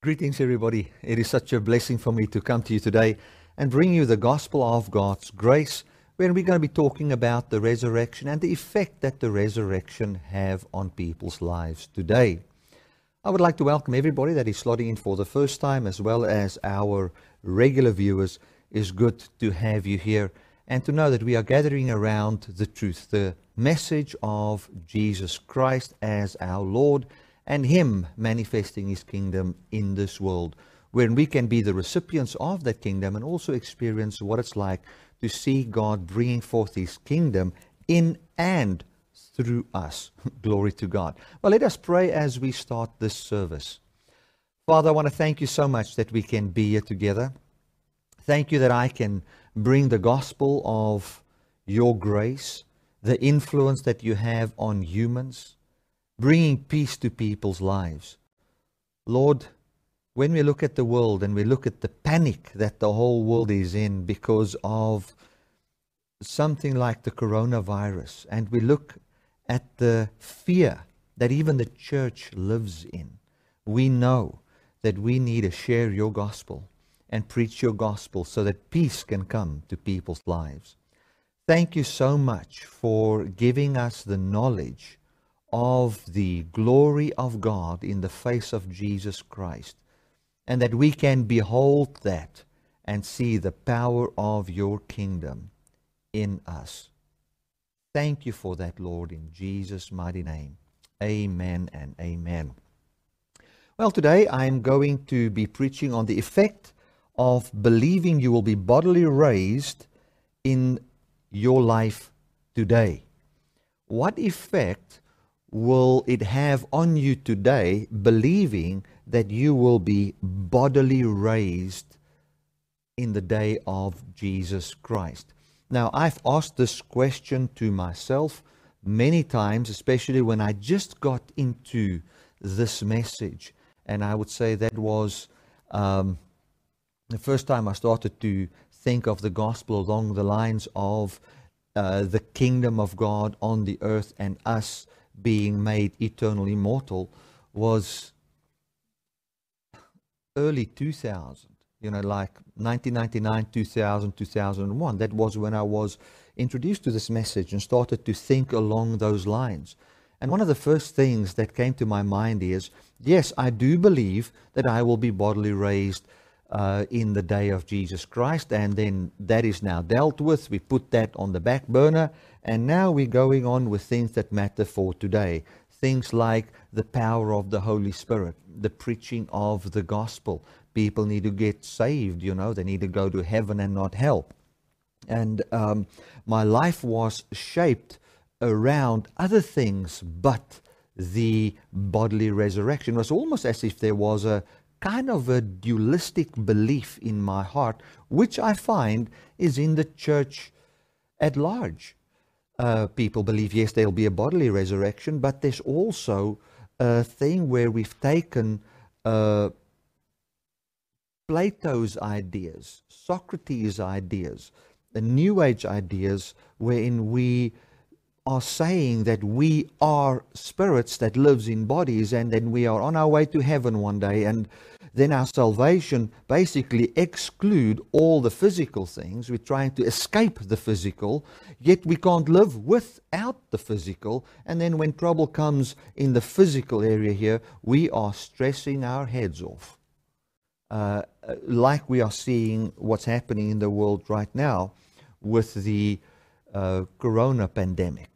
Greetings, everybody. It is such a blessing for me to come to you today and bring you the gospel of God's grace, where we're going to be talking about the resurrection and the effect that the resurrection have on people's lives today. I would like to welcome everybody that is slotting in for the first time, as well as our regular viewers. It's good to have you here and to know that we are gathering around the truth, the message of Jesus Christ as our Lord and Him manifesting His kingdom in this world, where we can be the recipients of that kingdom and also experience what it's like to see God bringing forth His kingdom in and through us. Glory to God. Well, let us pray as we start this service. Father, I want to thank you so much that we can be here together. Thank you that I can bring the gospel of your grace, the influence that you have on humans bringing peace to people's lives. Lord, when we look at the world and we look at the panic that the whole world is in because of something like the coronavirus, and we look at the fear that even the church lives in, we know that we need to share your gospel and preach your gospel so that peace can come to people's lives. Thank you so much for giving us the knowledge of the glory of God in the face of Jesus Christ, and that we can behold that and see the power of your kingdom in us. Thank you for that, Lord, in Jesus' mighty name. Amen and amen. Well, today I am going to be preaching on the effect of believing you will be bodily raised in your life today. What effect will it have on you today, believing that you will be bodily raised in the day of Jesus Christ? Now, I've asked this question to myself many times, especially when I just got into this message. And I would say that was um, the first time I started to think of the gospel along the lines of uh, the kingdom of God on the earth and us being made eternal immortal was early 2000 you know like 1999 2000 2001 that was when i was introduced to this message and started to think along those lines and one of the first things that came to my mind is yes i do believe that i will be bodily raised uh, in the day of Jesus Christ, and then that is now dealt with. We put that on the back burner, and now we're going on with things that matter for today. Things like the power of the Holy Spirit, the preaching of the gospel. People need to get saved, you know, they need to go to heaven and not hell. And um, my life was shaped around other things but the bodily resurrection. It was almost as if there was a, kind of a dualistic belief in my heart, which I find is in the church at large. Uh, people believe, yes, there'll be a bodily resurrection, but there's also a thing where we've taken uh, Plato's ideas, Socrates' ideas, the New Age ideas, wherein we are saying that we are spirits that lives in bodies and then we are on our way to heaven one day and then our salvation basically exclude all the physical things. We're trying to escape the physical yet we can't live without the physical. And then when trouble comes in the physical area here we are stressing our heads off uh, like we are seeing what's happening in the world right now with the uh, corona pandemic.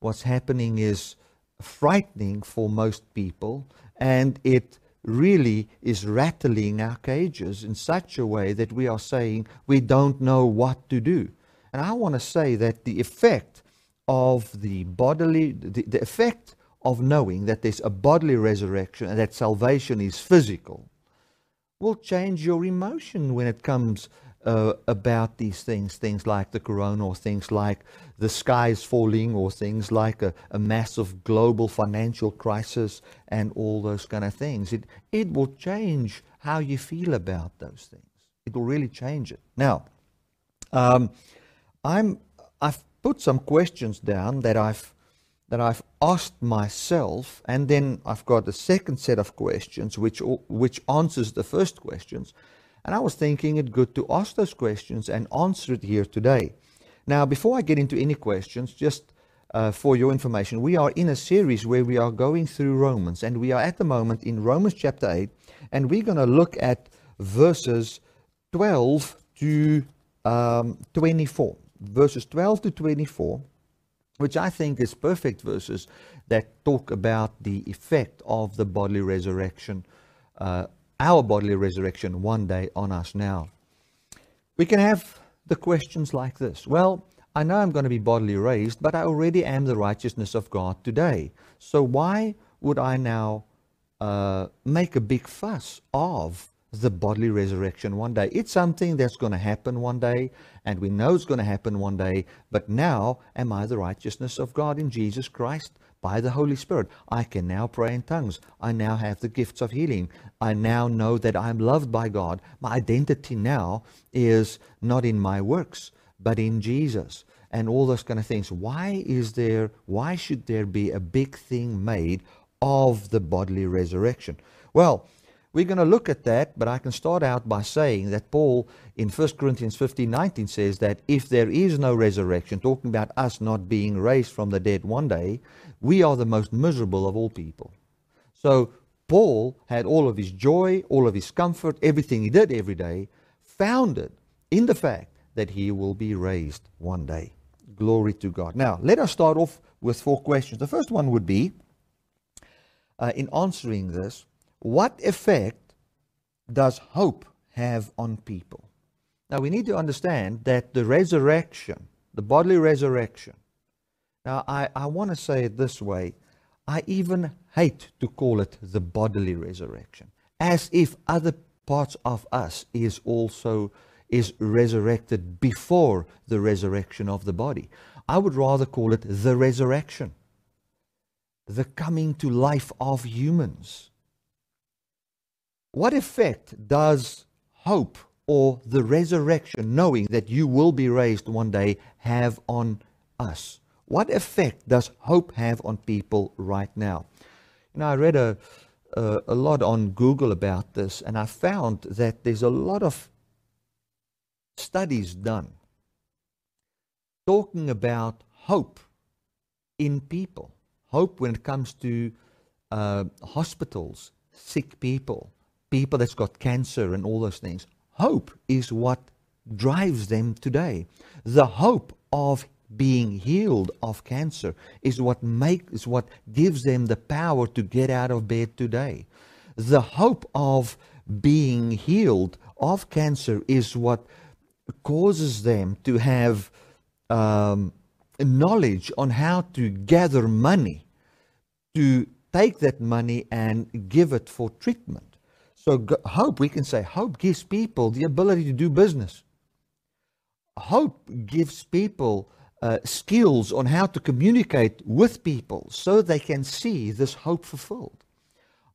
What's happening is frightening for most people, and it really is rattling our cages in such a way that we are saying we don't know what to do. And I want to say that the effect of the bodily, the, the effect of knowing that there's a bodily resurrection and that salvation is physical will change your emotion when it comes uh, about these things, things like the corona or things like the skies falling or things like a, a massive global financial crisis and all those kind of things. It, it will change how you feel about those things. It will really change it. Now, um, I'm, I've put some questions down that I've that I've asked myself, and then I've got a second set of questions which, which answers the first questions. And I was thinking it good to ask those questions and answer it here today. Now, before I get into any questions, just uh, for your information, we are in a series where we are going through Romans, and we are at the moment in Romans chapter 8, and we're going to look at verses 12 to um, 24. Verses 12 to 24 which I think is perfect verses that talk about the effect of the bodily resurrection, uh, our bodily resurrection one day on us now. We can have the questions like this Well, I know I'm going to be bodily raised, but I already am the righteousness of God today. So why would I now uh, make a big fuss of the bodily resurrection one day. It's something that's going to happen one day, and we know it's going to happen one day. But now, am I the righteousness of God in Jesus Christ? By the Holy Spirit, I can now pray in tongues. I now have the gifts of healing. I now know that I'm loved by God. My identity now is not in my works, but in Jesus and all those kind of things. Why is there, why should there be a big thing made of the bodily resurrection? Well, we're going to look at that, but I can start out by saying that Paul in 1 Corinthians 15 19 says that if there is no resurrection, talking about us not being raised from the dead one day, we are the most miserable of all people. So Paul had all of his joy, all of his comfort, everything he did every day, founded in the fact that he will be raised one day. Glory to God. Now, let us start off with four questions. The first one would be uh, in answering this, what effect does hope have on people? Now we need to understand that the resurrection, the bodily resurrection, now I, I want to say it this way I even hate to call it the bodily resurrection, as if other parts of us is also is resurrected before the resurrection of the body. I would rather call it the resurrection, the coming to life of humans. What effect does hope or the resurrection, knowing that you will be raised one day, have on us? What effect does hope have on people right now? You know, I read a, a, a lot on Google about this, and I found that there's a lot of studies done talking about hope in people, hope when it comes to uh, hospitals, sick people, people that's got cancer and all those things. Hope is what drives them today. The hope of being healed of cancer is what makes what gives them the power to get out of bed today. The hope of being healed of cancer is what causes them to have um, knowledge on how to gather money to take that money and give it for treatment. So hope, we can say, hope gives people the ability to do business. Hope gives people uh, skills on how to communicate with people so they can see this hope fulfilled.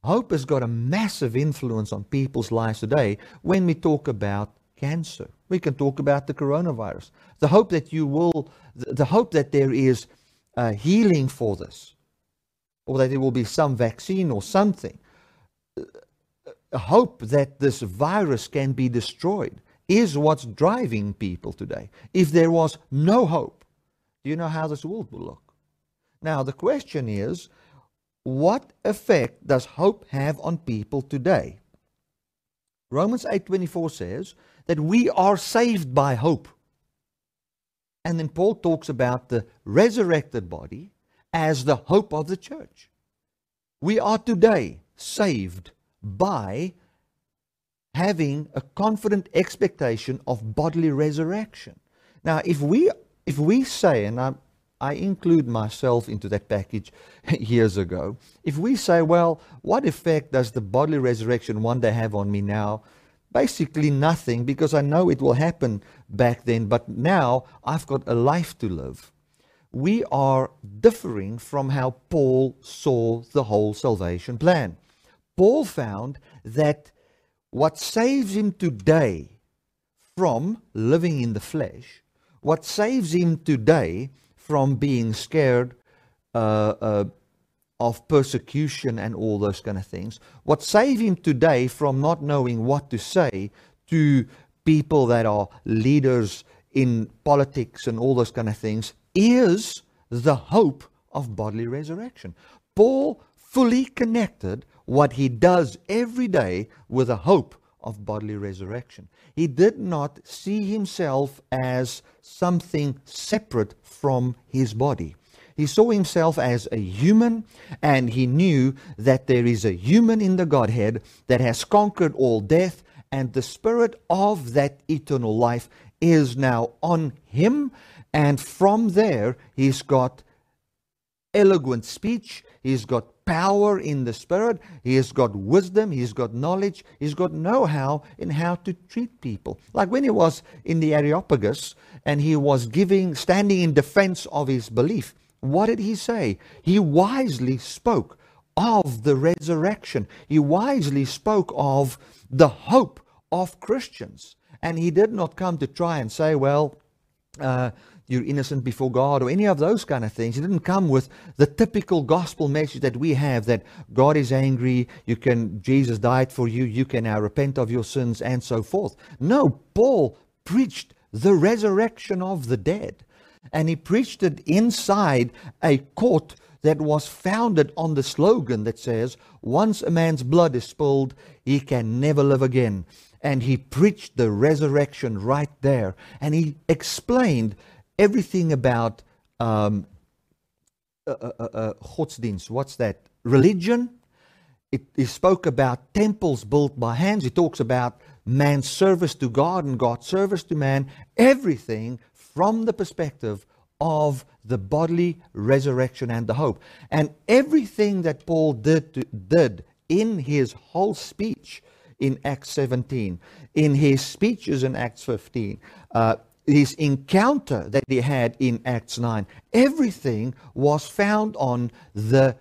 Hope has got a massive influence on people's lives today when we talk about cancer. We can talk about the coronavirus. The hope that you will, the hope that there is uh, healing for this, or that there will be some vaccine or something hope that this virus can be destroyed is what's driving people today. If there was no hope, do you know how this world would look? Now, the question is what effect does hope have on people today? Romans 8:24 says that we are saved by hope. And then Paul talks about the resurrected body as the hope of the church. We are today saved by having a confident expectation of bodily resurrection. Now, if we if we say, and I, I include myself into that package years ago, if we say, well, what effect does the bodily resurrection one day have on me now? Basically, nothing, because I know it will happen back then, but now I've got a life to live. We are differing from how Paul saw the whole salvation plan. Paul found that what saves him today from living in the flesh, what saves him today from being scared uh, uh, of persecution and all those kind of things. What saves him today from not knowing what to say to people that are leaders in politics and all those kind of things is the hope of bodily resurrection. Paul fully connected what he does every day with a hope of bodily resurrection. He did not see himself as something separate from his body. He saw himself as a human, and he knew that there is a human in the Godhead that has conquered all death, and the spirit of that eternal life is now on him. And from there, he's got eloquent speech, he's got power in the spirit, he has got wisdom, he's got knowledge, he's got know how in how to treat people. Like when he was in the Areopagus and he was giving, standing in defense of his belief what did he say? He wisely spoke of the resurrection. He wisely spoke of the hope of Christians. And he did not come to try and say, well, uh, you're innocent before God or any of those kind of things. He didn't come with the typical gospel message that we have that God is angry, you can Jesus died for you, you can now repent of your sins and so forth. No, Paul preached the resurrection of the dead and he preached it inside a court that was founded on the slogan that says, Once a man's blood is spilled, he can never live again. And he preached the resurrection right there. And he explained everything about um, uh, uh, uh, uh. What's that? Religion. It, he spoke about temples built by hands. He talks about man's service to God and God's service to man. Everything from the perspective of the bodily resurrection and the hope. And everything that Paul did, did in his whole speech in Acts 17, in his speeches in Acts 15, uh, his encounter that he had in Acts 9, everything was found on the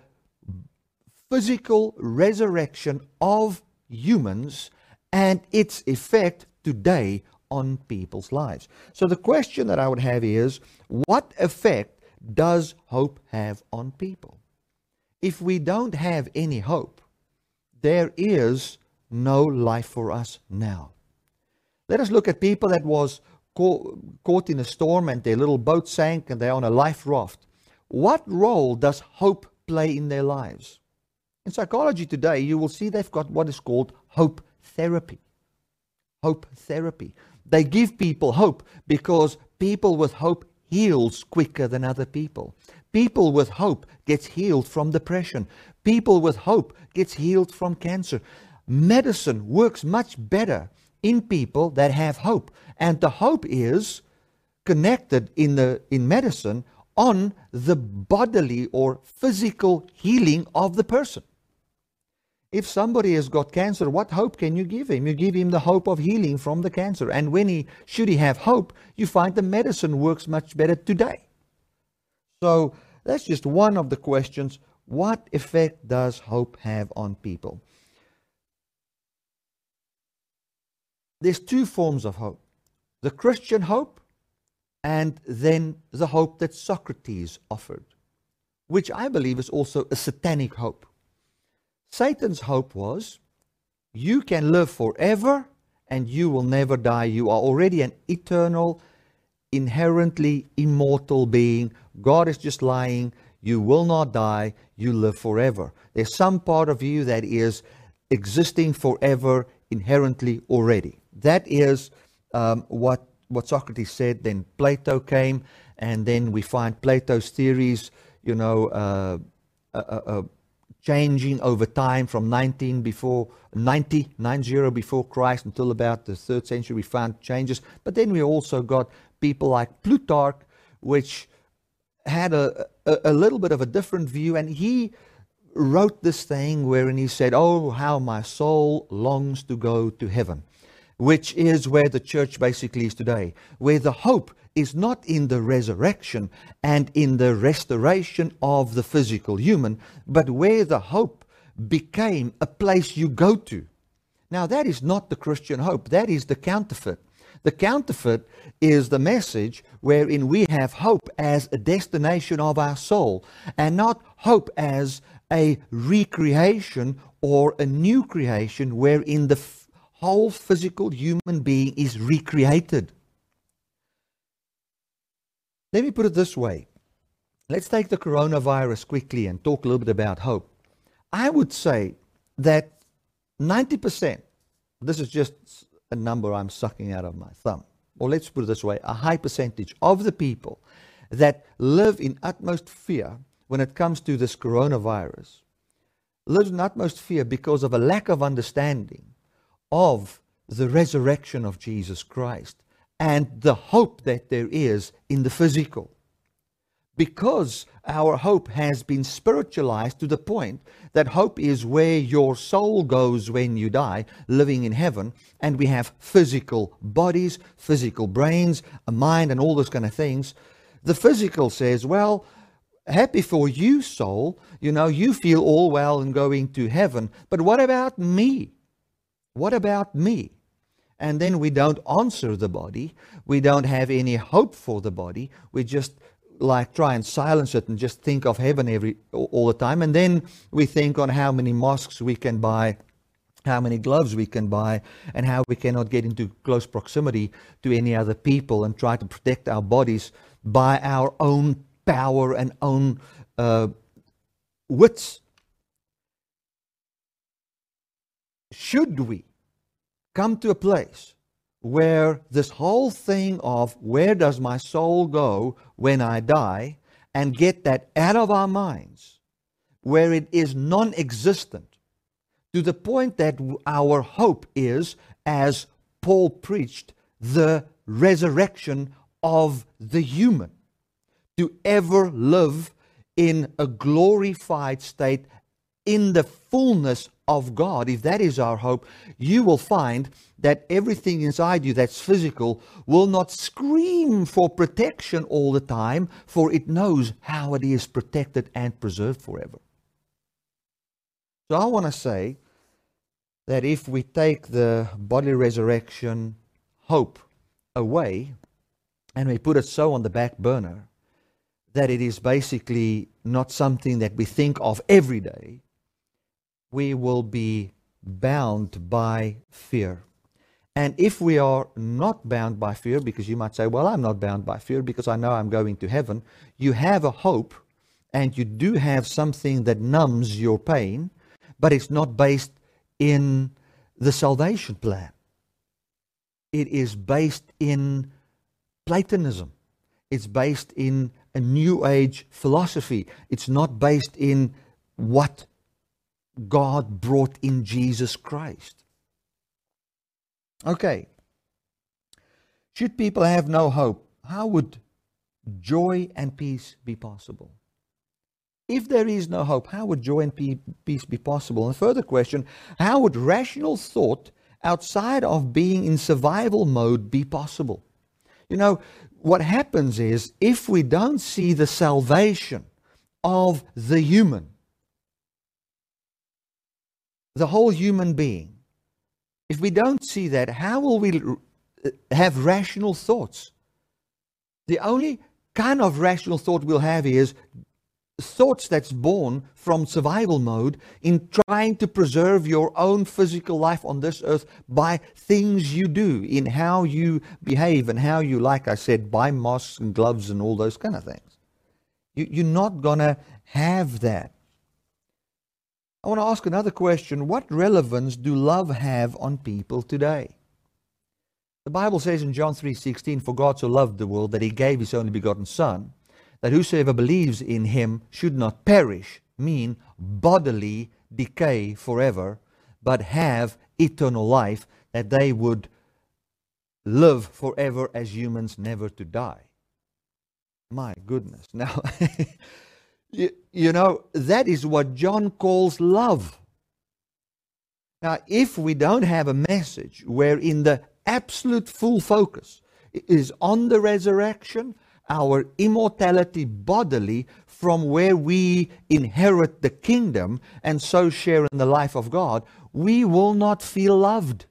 physical resurrection of humans and its effect today on people's lives. So the question that I would have is what effect does hope have on people? If we don't have any hope, there is no life for us now. Let us look at people that was caught in a storm and their little boat sank and they're on a life raft. What role does hope play in their lives? In psychology today, you will see they've got what is called hope therapy. Hope therapy. They give people hope because people with hope heals quicker than other people. People with hope gets healed from depression. People with hope gets healed from cancer. Medicine works much better in people that have hope. And the hope is connected in the in medicine on the bodily or physical healing of the person. If somebody has got cancer, what hope can you give him? You give him the hope of healing from the cancer. And when he, should he have hope, you find the medicine works much better today. So that's just one of the questions. What effect does hope have on people? There's two forms of hope the Christian hope and then the hope that Socrates offered, which I believe is also a satanic hope. Satan's hope was you can live forever and you will never die. You are already an eternal, inherently immortal being. God is just lying. You will not die. You live forever. There's some part of you that is existing forever inherently already. That is um, what, what Socrates said. Then Plato came, and then we find Plato's theories, you know, uh, uh, uh, uh changing over time from 19 before 90, 90 before Christ until about the third century. We found changes, but then we also got people like Plutarch, which had a, a, a little bit of a different view, and he wrote this thing wherein he said, "Oh, how my soul longs to go to heaven," which is where the church basically is today, where the hope is not in the resurrection and in the restoration of the physical human, but where the hope became a place you go to. Now, that is not the Christian hope, that is the counterfeit. The counterfeit is the message wherein we have hope as a destination of our soul and not hope as a recreation or a new creation wherein the whole physical human being is recreated. Let me put it this way. Let's take the coronavirus quickly and talk a little bit about hope. I would say that 90%, this is just a number I'm sucking out of my thumb, or let's put it this way a high percentage of the people that live in utmost fear when it comes to this coronavirus lives in utmost fear because of a lack of understanding of the resurrection of Jesus Christ and the hope that there is in the physical. Because our hope has been spiritualized to the point that hope is where your soul goes when you die, living in heaven, and we have physical bodies, physical brains, a mind, and all those kind of things. The physical says, well, happy for you, soul. You know, you feel all well and going to heaven. But what about me? What about me? And then we don't answer the body. We don't have any hope for the body. We just like try and silence it and just think of heaven every all the time. And then we think on how many mosques we can buy, how many gloves we can buy, and how we cannot get into close proximity to any other people and try to protect our bodies by our own power and own uh, wits. Should we come to a place where this whole thing of where does my soul go when I die and get that out of our minds, where it is non existent, to the point that our hope is, as Paul preached, the resurrection of the human to ever live in a glorified state in the fullness of God, if that is our hope, you will find that everything inside you that's physical will not scream for protection all the time, for it knows how it is protected and preserved forever. So I want to say that if we take the bodily resurrection hope away and we put it so on the back burner, that it is basically not something that we think of every day, we will be bound by fear. And if we are not bound by fear, because you might say, Well, I'm not bound by fear because I know I'm going to heaven, you have a hope and you do have something that numbs your pain, but it's not based in the salvation plan. It is based in Platonism. It's based in a new age philosophy. It's not based in what God brought in Jesus Christ. Okay. Should people have no hope, how would joy and peace be possible? If there is no hope, how would joy and peace be possible? And further question, how would rational thought outside of being in survival mode be possible? You know, what happens is if we don't see the salvation of the human, the whole human being, if we don't see that, how will we have rational thoughts? The only kind of rational thought we'll have is thoughts that's born from survival mode in trying to preserve your own physical life on this earth by things you do, in how you behave and how you, like I said, buy masks and gloves and all those kind of things. You, you're not going to have that. I want to ask another question. What relevance do love have on people today? The Bible says in John 3:16, "For God so loved the world that he gave his only begotten son, that whosoever believes in him should not perish, mean bodily decay forever, but have eternal life, that they would live forever as humans, never to die. My goodness. Now, you, you know, that is what John calls love. Now, if we don't have a message wherein the absolute full focus is on the resurrection, our immortality bodily from where we inherit the kingdom and so share in the life of God, we will not feel loved.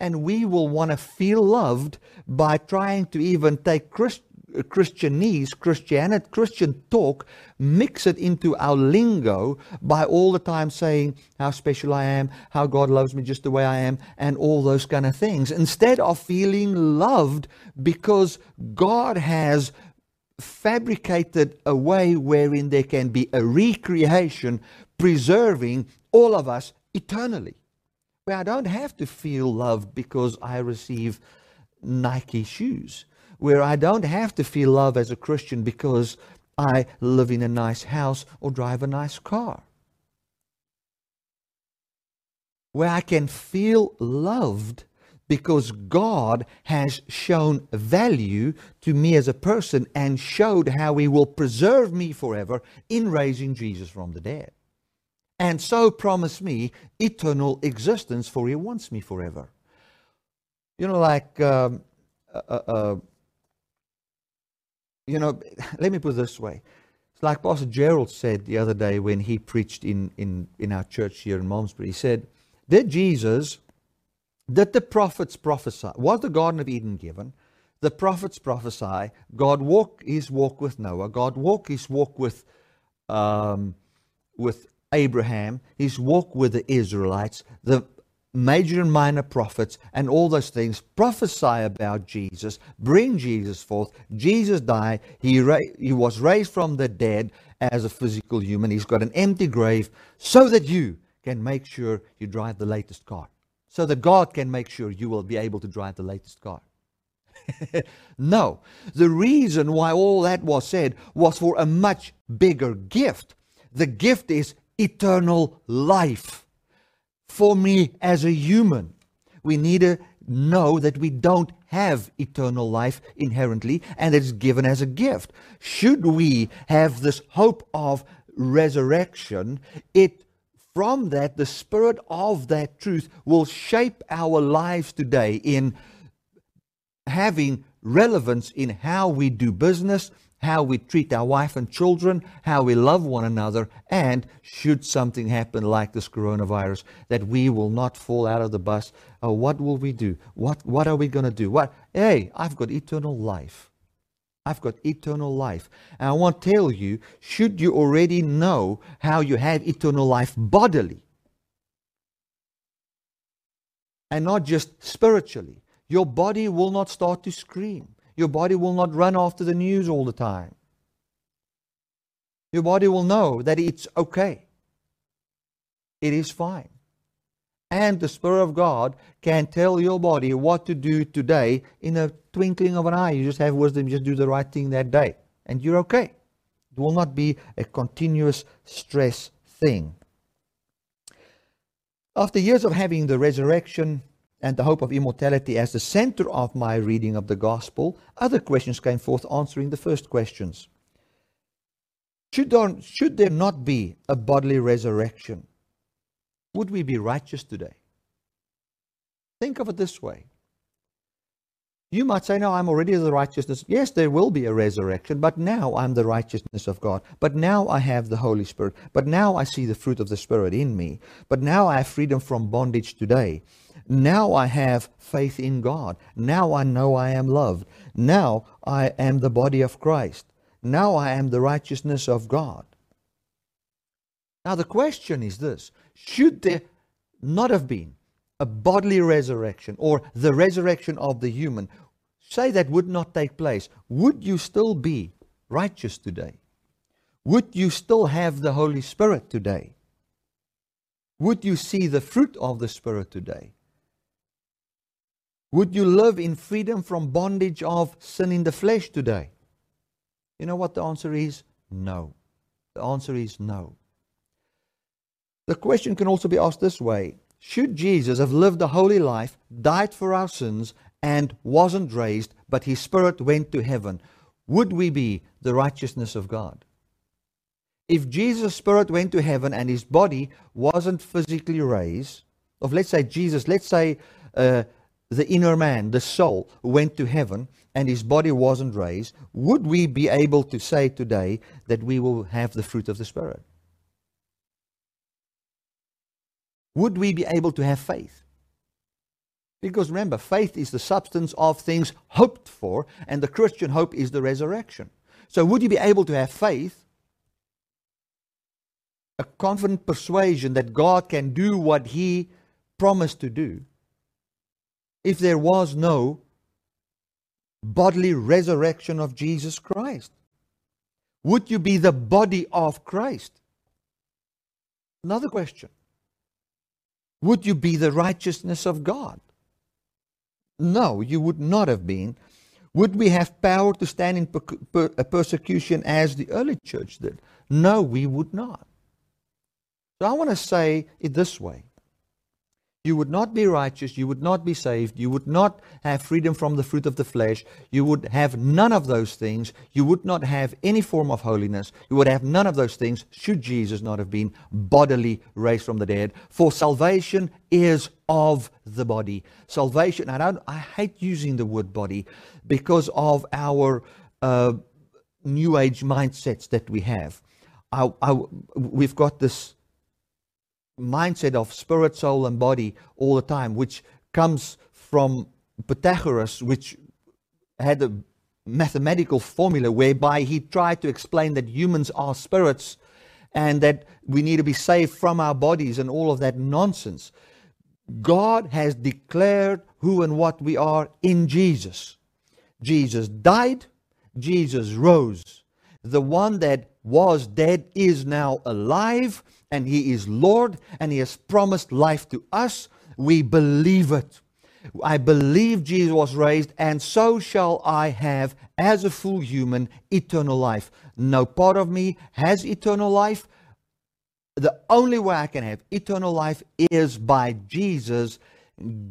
and we will want to feel loved by trying to even take Christ, Christianese, Christianity, Christian talk, mix it into our lingo by all the time saying how special I am, how God loves me just the way I am, and all those kind of things, instead of feeling loved because God has fabricated a way wherein there can be a recreation preserving all of us eternally. Where I don't have to feel loved because I receive Nike shoes. Where I don't have to feel love as a Christian because I live in a nice house or drive a nice car. Where I can feel loved because God has shown value to me as a person and showed how He will preserve me forever in raising Jesus from the dead and so promise me eternal existence, for he wants me forever. You know, like, um, uh, uh, uh, you know, let me put it this way. It's like Pastor Gerald said the other day when he preached in, in, in our church here in Malmesbury. He said, Did Jesus, did the prophets prophesy? Was the Garden of Eden given? The prophets prophesy. God walked his walk with Noah. God walked his walk with, um, with Abraham, his walk with the Israelites, the major and minor prophets, and all those things prophesy about Jesus, bring Jesus forth. Jesus died. He, ra- he was raised from the dead as a physical human. He's got an empty grave so that you can make sure you drive the latest car. So that God can make sure you will be able to drive the latest car. no. The reason why all that was said was for a much bigger gift. The gift is eternal life. For me as a human, we need to know that we don't have eternal life inherently and it's given as a gift. Should we have this hope of resurrection, it from that the spirit of that truth will shape our lives today in having relevance in how we do business, how we treat our wife and children, how we love one another, and should something happen like this coronavirus, that we will not fall out of the bus. Uh, what will we do? What, what are we going to do? What? Hey, I've got eternal life. I've got eternal life. And I want to tell you, should you already know how you have eternal life bodily, and not just spiritually, your body will not start to scream. Your body will not run after the news all the time. Your body will know that it's okay. It is fine. And the Spirit of God can tell your body what to do today in a twinkling of an eye. You just have wisdom, just do the right thing that day, and you're okay. It will not be a continuous stress thing. After years of having the resurrection and the hope of immortality as the center of my reading of the gospel, other questions came forth answering the first questions. Should there, should there not be a bodily resurrection? Would we be righteous today? Think of it this way. You might say, No, I'm already the righteousness. Yes, there will be a resurrection, but now I'm the righteousness of God. But now I have the Holy Spirit. But now I see the fruit of the Spirit in me. But now I have freedom from bondage today. Now I have faith in God. Now I know I am loved. Now I am the body of Christ. Now I am the righteousness of God. Now the question is this should there not have been a bodily resurrection or the resurrection of the human, say that would not take place, would you still be righteous today? Would you still have the Holy Spirit today? Would you see the fruit of the Spirit today? Would you live in freedom from bondage of sin in the flesh today? You know what the answer is? No. The answer is no. The question can also be asked this way Should Jesus have lived a holy life, died for our sins, and wasn't raised, but his spirit went to heaven, would we be the righteousness of God? If Jesus' spirit went to heaven and his body wasn't physically raised, of let's say Jesus, let's say uh, the inner man, the soul, went to heaven and his body wasn't raised, would we be able to say today that we will have the fruit of the Spirit? Would we be able to have faith? Because remember, faith is the substance of things hoped for, and the Christian hope is the resurrection. So, would you be able to have faith, a confident persuasion that God can do what He promised to do, if there was no bodily resurrection of Jesus Christ? Would you be the body of Christ? Another question. Would you be the righteousness of God? No, you would not have been. Would we have power to stand in per- per- persecution as the early church did? No, we would not. So I want to say it this way you would not be righteous, you would not be saved, you would not have freedom from the fruit of the flesh, you would have none of those things, you would not have any form of holiness, you would have none of those things should Jesus not have been bodily raised from the dead. For salvation is of the body. Salvation, I don't I hate using the word body because of our uh, new age mindsets that we have. I, I, we've got this mindset of spirit, soul, and body all the time, which comes from Pythagoras, which had a mathematical formula whereby he tried to explain that humans are spirits and that we need to be saved from our bodies and all of that nonsense. God has declared who and what we are in Jesus. Jesus died, Jesus rose. The one that was dead is now alive and He is Lord, and He has promised life to us. We believe it. I believe Jesus was raised, and so shall I have, as a full human, eternal life. No part of me has eternal life. The only way I can have eternal life is by Jesus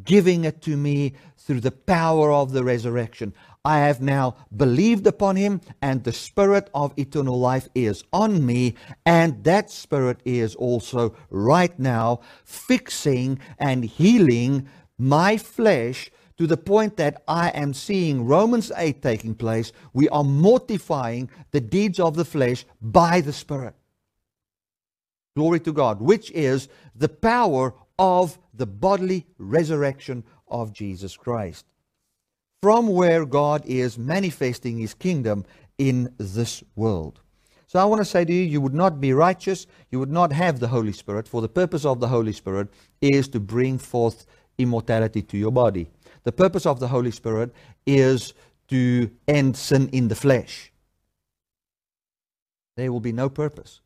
giving it to me through the power of the resurrection. I have now believed upon him, and the Spirit of eternal life is on me, and that Spirit is also right now fixing and healing my flesh to the point that I am seeing Romans 8 taking place. We are mortifying the deeds of the flesh by the Spirit. Glory to God, which is the power of the bodily resurrection of Jesus Christ from where God is manifesting his kingdom in this world. So I want to say to you, you would not be righteous, you would not have the Holy Spirit, for the purpose of the Holy Spirit is to bring forth immortality to your body. The purpose of the Holy Spirit is to end sin in the flesh. There will be no purpose.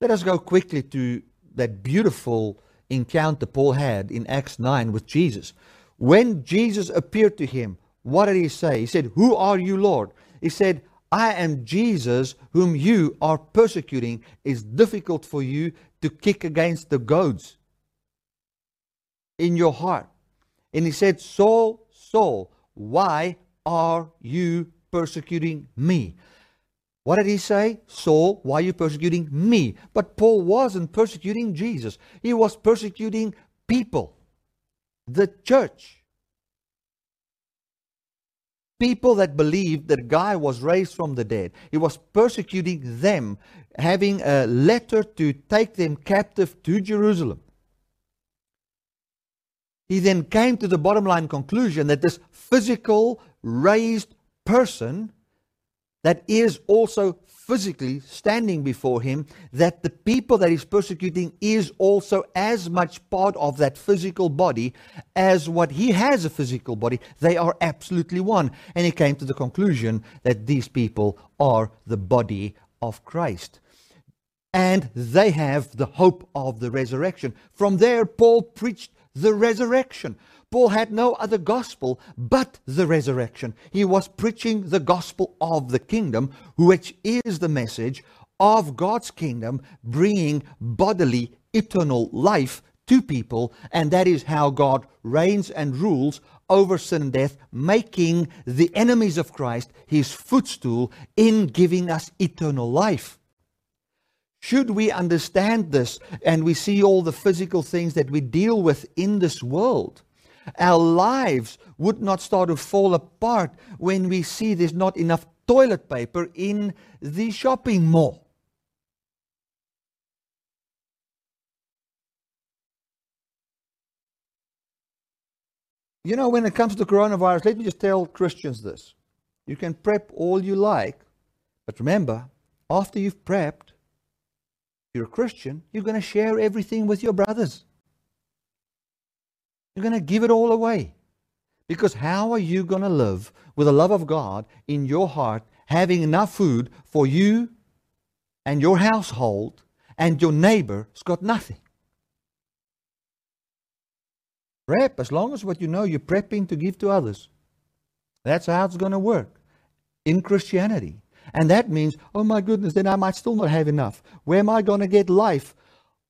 Let us go quickly to that beautiful encounter Paul had in Acts 9 with Jesus. When Jesus appeared to him, what did he say? He said, Who are you, Lord? He said, I am Jesus whom you are persecuting. It's difficult for you to kick against the goads in your heart. And he said, Saul, Saul, why are you persecuting me? What did he say? Saul, why are you persecuting me? But Paul wasn't persecuting Jesus, he was persecuting people, the church people that believed that guy was raised from the dead. He was persecuting them, having a letter to take them captive to Jerusalem. He then came to the bottom line conclusion that this physical raised person that is also physically standing before him, that the people that he's persecuting is also as much part of that physical body as what he has a physical body. They are absolutely one. And he came to the conclusion that these people are the body of Christ. And they have the hope of the resurrection. From there, Paul preached the resurrection. Paul had no other gospel but the resurrection. He was preaching the gospel of the kingdom, which is the message of God's kingdom, bringing bodily eternal life to people. And that is how God reigns and rules over sin and death, making the enemies of Christ his footstool in giving us eternal life. Should we understand this and we see all the physical things that we deal with in this world, our lives would not start to fall apart when we see there's not enough toilet paper in the shopping mall. you know, when it comes to coronavirus, let me just tell Christians this. You can prep all you like, but remember, after you've prepped, you're a Christian, you're going to share everything with your brothers. You're going to give it all away. Because how are you going to live with the love of God in your heart, having enough food for you and your household, and your neighbor's got nothing? Prep, as long as what you know you're prepping to give to others. That's how it's going to work in Christianity. And that means, oh my goodness, then I might still not have enough. Where am I going to get life?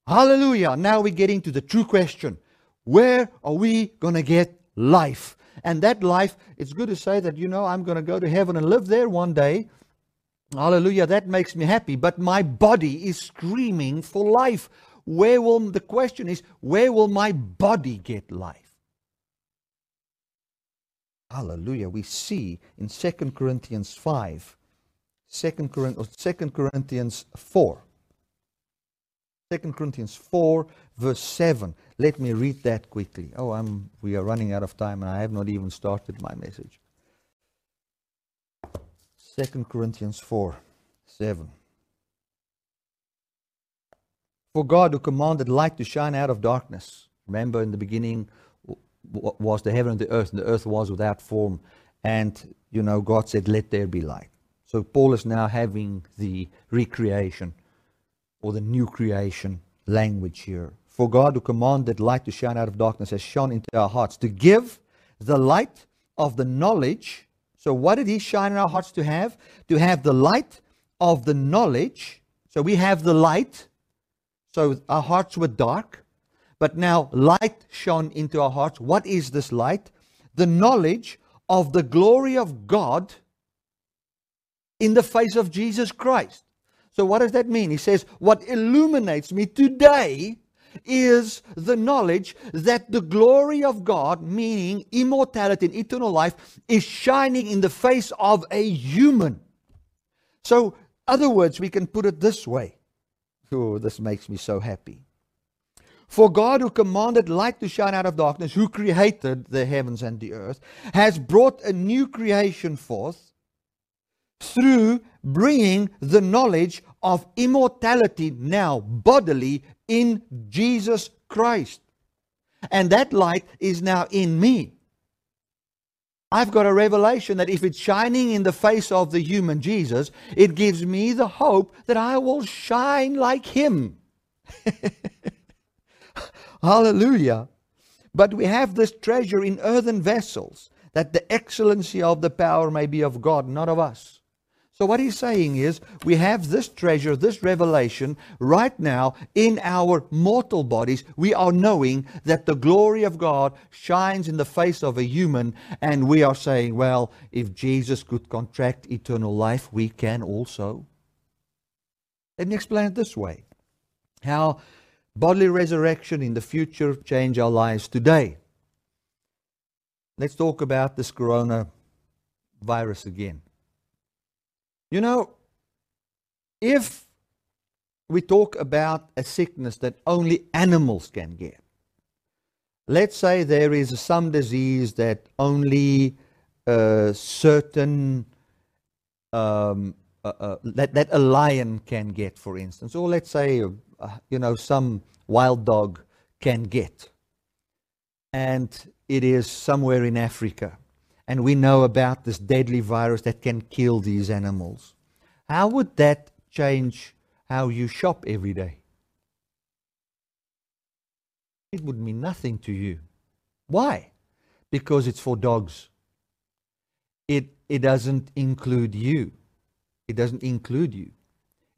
Hallelujah. Now we're getting to the true question. Where are we going to get life? And that life, it's good to say that, you know, I'm going to go to heaven and live there one day. Hallelujah. That makes me happy. But my body is screaming for life. Where will, the question is, where will my body get life? Hallelujah. We see in 2 Corinthians 5 Second Corinthians 4. 2 Corinthians 4, verse 7. Let me read that quickly. Oh, I'm, we are running out of time and I have not even started my message. 2 Corinthians 4, 7. For God who commanded light to shine out of darkness. Remember in the beginning was the heaven and the earth, and the earth was without form. And, you know, God said, let there be light. So Paul is now having the recreation or the new creation language here. For God, who commanded light to shine out of darkness, has shone into our hearts to give the light of the knowledge. So, what did He shine in our hearts to have? To have the light of the knowledge. So, we have the light. So, our hearts were dark. But now, light shone into our hearts. What is this light? The knowledge of the glory of God in the face of Jesus Christ. So, what does that mean? He says, What illuminates me today is the knowledge that the glory of God, meaning immortality and eternal life, is shining in the face of a human. So, other words, we can put it this way. Oh, this makes me so happy. For God, who commanded light to shine out of darkness, who created the heavens and the earth, has brought a new creation forth through bringing the knowledge of immortality now bodily in Jesus Christ. And that light is now in me. I've got a revelation that if it's shining in the face of the human Jesus, it gives me the hope that I will shine like him. Hallelujah. But we have this treasure in earthen vessels, that the excellency of the power may be of God, not of us. So, what he's saying is, we have this treasure, this revelation right now in our mortal bodies. We are knowing that the glory of God shines in the face of a human, and we are saying, well, if Jesus could contract eternal life, we can also. Let me explain it this way how bodily resurrection in the future change our lives today. Let's talk about this corona virus again. You know, if we talk about a sickness that only animals can get, let's say there is some disease that only uh, certain um, uh, uh, that that a lion can get, for instance, or let's say uh, you know some wild dog can get, and it is somewhere in Africa and we know about this deadly virus that can kill these animals. How would that change how you shop every day? It would mean nothing to you. Why? Because it's for dogs. It, it doesn't include you. It doesn't include you.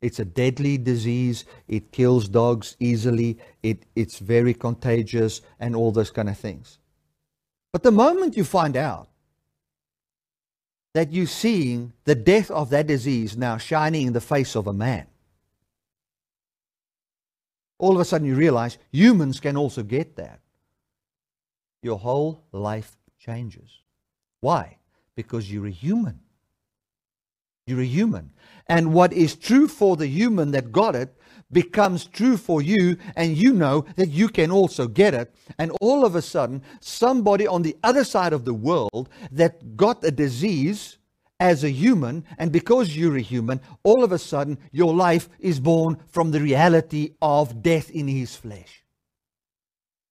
It's a deadly disease. It kills dogs easily. It, it's very contagious and all those kind of things. But the moment you find out that you're seeing the death of that disease now shining in the face of a man. All of a sudden you realize humans can also get that. Your whole life changes. Why? Because you're a human. You're a human. And what is true for the human that got it becomes true for you, and you know that you can also get it. And all of a sudden, somebody on the other side of the world that got a disease as a human, and because you're a human, all of a sudden your life is born from the reality of death in his flesh.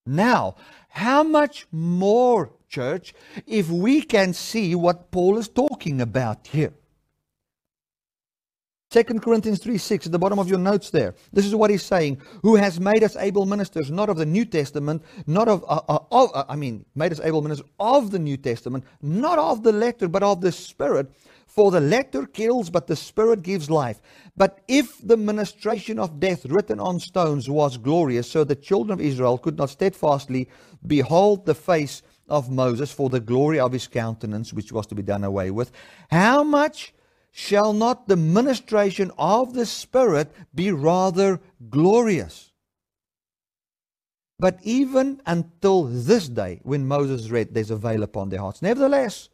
Now, how much more, church, if we can see what Paul is talking about here? 2 Corinthians 3 6 at the bottom of your notes there. This is what he's saying. Who has made us able ministers, not of the New Testament, not of, uh, uh, of uh, I mean, made us able ministers of the New Testament, not of the letter, but of the Spirit. For the letter kills, but the Spirit gives life. But if the ministration of death written on stones was glorious, so the children of Israel could not steadfastly behold the face of Moses for the glory of his countenance, which was to be done away with, how much shall not the ministration of the Spirit be rather glorious? But even until this day, when Moses read, there's a veil upon their hearts. Nevertheless,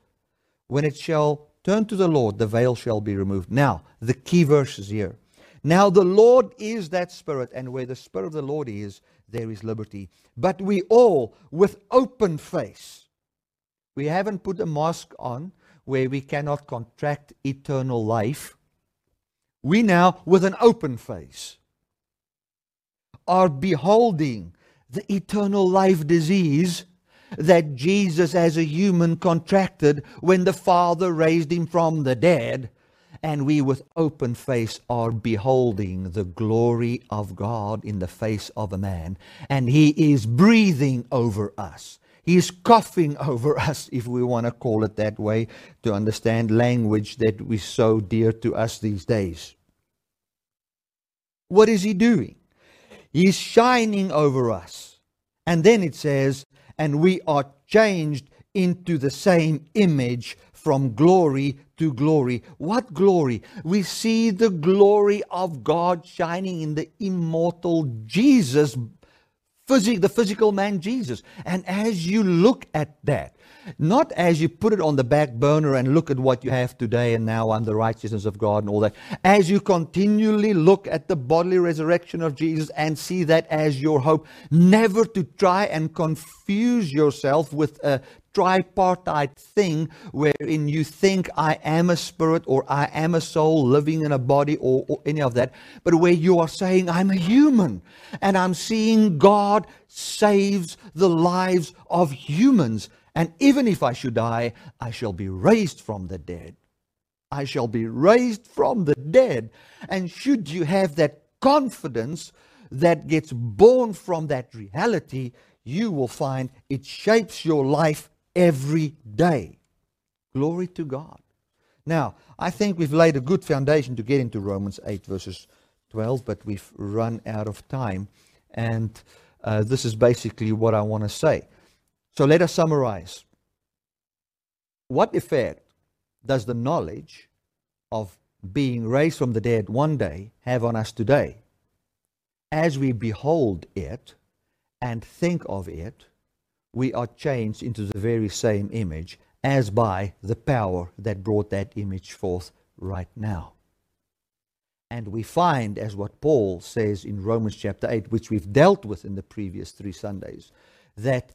when it shall turn to the Lord, the veil shall be removed. Now, the key verse is here. Now, the Lord is that Spirit, and where the Spirit of the Lord is, there is liberty. But we all, with open face, we haven't put a mask on, where we cannot contract eternal life, we now, with an open face, are beholding the eternal life disease that Jesus, as a human, contracted when the Father raised him from the dead. And we, with open face, are beholding the glory of God in the face of a man. And he is breathing over us. He's coughing over us, if we want to call it that way, to understand language that is so dear to us these days. What is he doing? He's shining over us. And then it says, and we are changed into the same image from glory to glory. What glory? We see the glory of God shining in the immortal Jesus phys- the physical man Jesus. And as you look at that, not as you put it on the back burner and look at what you have today and now and the righteousness of God and all that, as you continually look at the bodily resurrection of Jesus and see that as your hope, never to try and confuse yourself with a tripartite thing wherein you think I am a spirit or I am a soul living in a body or, or, any of that, but where you are saying I'm a human and I'm seeing God saves the lives of humans. And even if I should die, I shall be raised from the dead. I shall be raised from the dead. And should you have that confidence that gets born from that reality, you will find it shapes your life every day. Glory to God. Now, I think we've laid a good foundation to get into Romans 8, verses 12, but we've run out of time. And uh, this is basically what I want to say. So let us summarize. What effect does the knowledge of being raised from the dead one day have on us today? As we behold it and think of it, we are changed into the very same image as by the power that brought that image forth right now. And we find, as what Paul says in Romans chapter 8, which we've dealt with in the previous three Sundays, that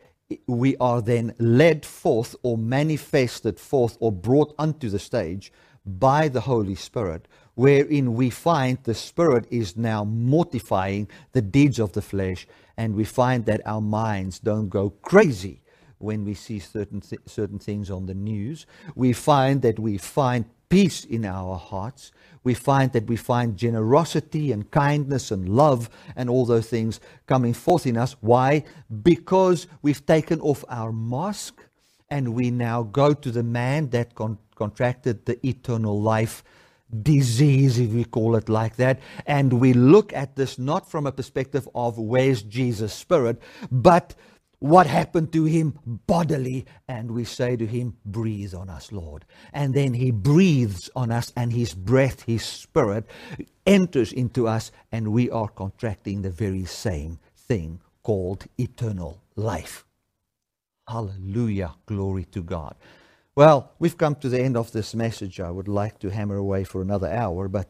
we are then led forth or manifested forth or brought unto the stage by the Holy Spirit, wherein we find the Spirit is now mortifying the deeds of the flesh and we find that our minds don't go crazy when we see certain th- certain things on the news. We find that we find peace in our hearts. We find that we find generosity and kindness and love and all those things coming forth in us. Why? Because we've taken off our mask and we now go to the man that con- contracted the eternal life disease, if we call it like that. And we look at this not from a perspective of where's Jesus' spirit, but what happened to him bodily. And we say to him, Breathe on us, Lord. And then he breathes on us, and his breath, his spirit, enters into us, and we are contracting the very same thing called eternal life. Hallelujah. Glory to God. Well, we've come to the end of this message. I would like to hammer away for another hour, but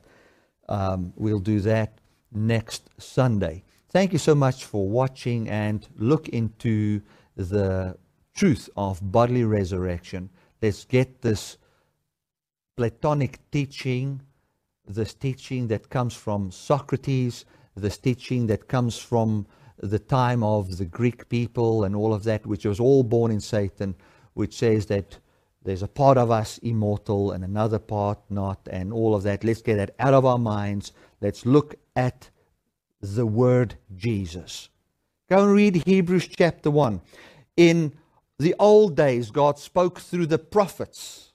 um, we'll do that next Sunday. Thank you so much for watching and look into the truth of bodily resurrection. Let's get this Platonic teaching, this teaching that comes from Socrates, this teaching that comes from the time of the Greek people and all of that, which was all born in Satan, which says that there's a part of us immortal and another part not, and all of that. Let's get that out of our minds. Let's look at the word Jesus. Go and read Hebrews chapter 1. In the old days, God spoke through the prophets.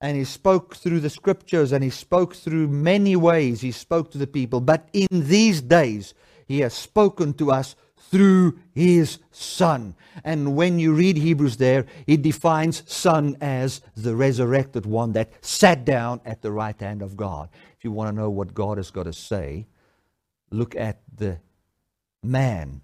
And he spoke through the scriptures and he spoke through many ways. He spoke to the people. But in these days, he has spoken to us through his Son. And when you read Hebrews there, it defines Son as the resurrected one that sat down at the right hand of God. If you want to know what God has got to say, look at the man,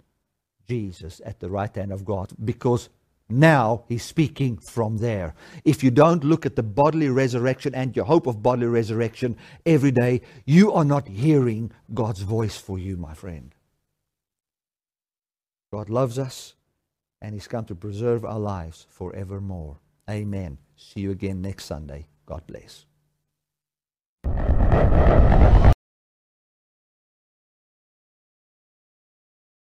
Jesus, at the right hand of God, because now he's speaking from there. If you don't look at the bodily resurrection and your hope of bodily resurrection every day, you are not hearing God's voice for you, my friend. God loves us and He's come to preserve our lives forevermore. Amen. See you again next Sunday. God bless.